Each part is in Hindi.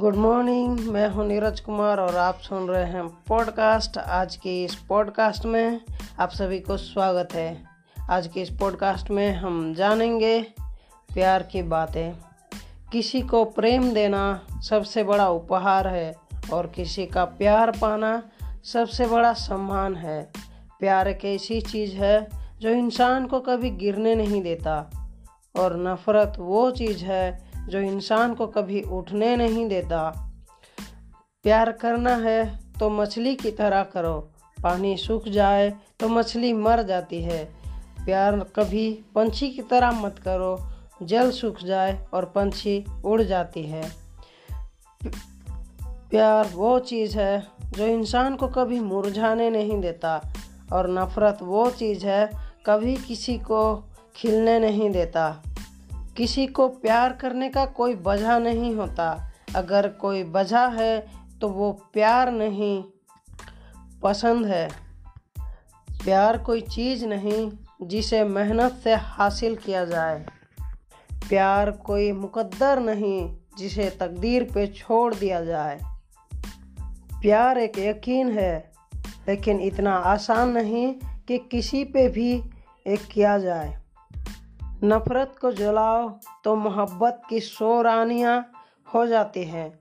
गुड मॉर्निंग मैं हूँ नीरज कुमार और आप सुन रहे हैं पॉडकास्ट आज के इस पॉडकास्ट में आप सभी को स्वागत है। आज के इस पॉडकास्ट में हम जानेंगे प्यार की बातें। किसी को प्रेम देना सबसे बड़ा उपहार है और किसी का प्यार पाना सबसे बड़ा सम्मान है। प्यार एक ऐसी चीज़ है जो इंसान को कभी गिरने नहीं देता और नफ़रत वो चीज़ है जो इंसान को कभी उठने नहीं देता। प्यार करना है तो मछली की तरह करो। पानी सूख जाए तो मछली मर जाती है। प्यार कभी पंछी की तरह मत करो। जल सूख जाए और पंछी उड़ जाती है। प्यार वो चीज़ है जो इंसान को कभी मुरझाने नहीं देता और नफ़रत वो चीज़ है कभी किसी को खिलने नहीं देता। किसी को प्यार करने का कोई वजह नहीं होता। अगर कोई वजह है तो वो प्यार नहीं, पसंद है। प्यार कोई चीज़ नहीं जिसे मेहनत से हासिल किया जाए। प्यार कोई मुकद्दर नहीं जिसे तकदीर पे छोड़ दिया जाए। प्यार एक यकीन है, लेकिन इतना आसान नहीं कि किसी पे भी एक किया जाए। नफ़रत को जलाओ तो मोहब्बत की सौ रानियाँ हो जाती हैं।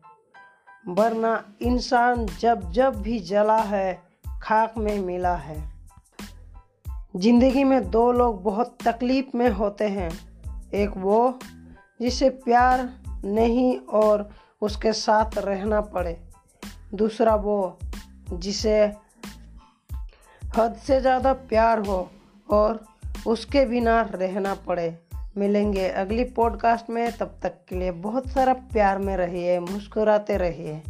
वरना इंसान जब जब भी जला है, खाक में मिला है। ज़िंदगी में दो लोग बहुत तकलीफ़ में होते हैं। एक वो, जिसे प्यार नहीं और उसके साथ रहना पड़े। दूसरा वो, जिसे हद से ज़्यादा प्यार हो और उसके बिना रहना पड़े। मिलेंगे अगली पॉडकास्ट में। तब तक के लिए बहुत सारा प्यार में रहिए, मुस्कुराते रहिए।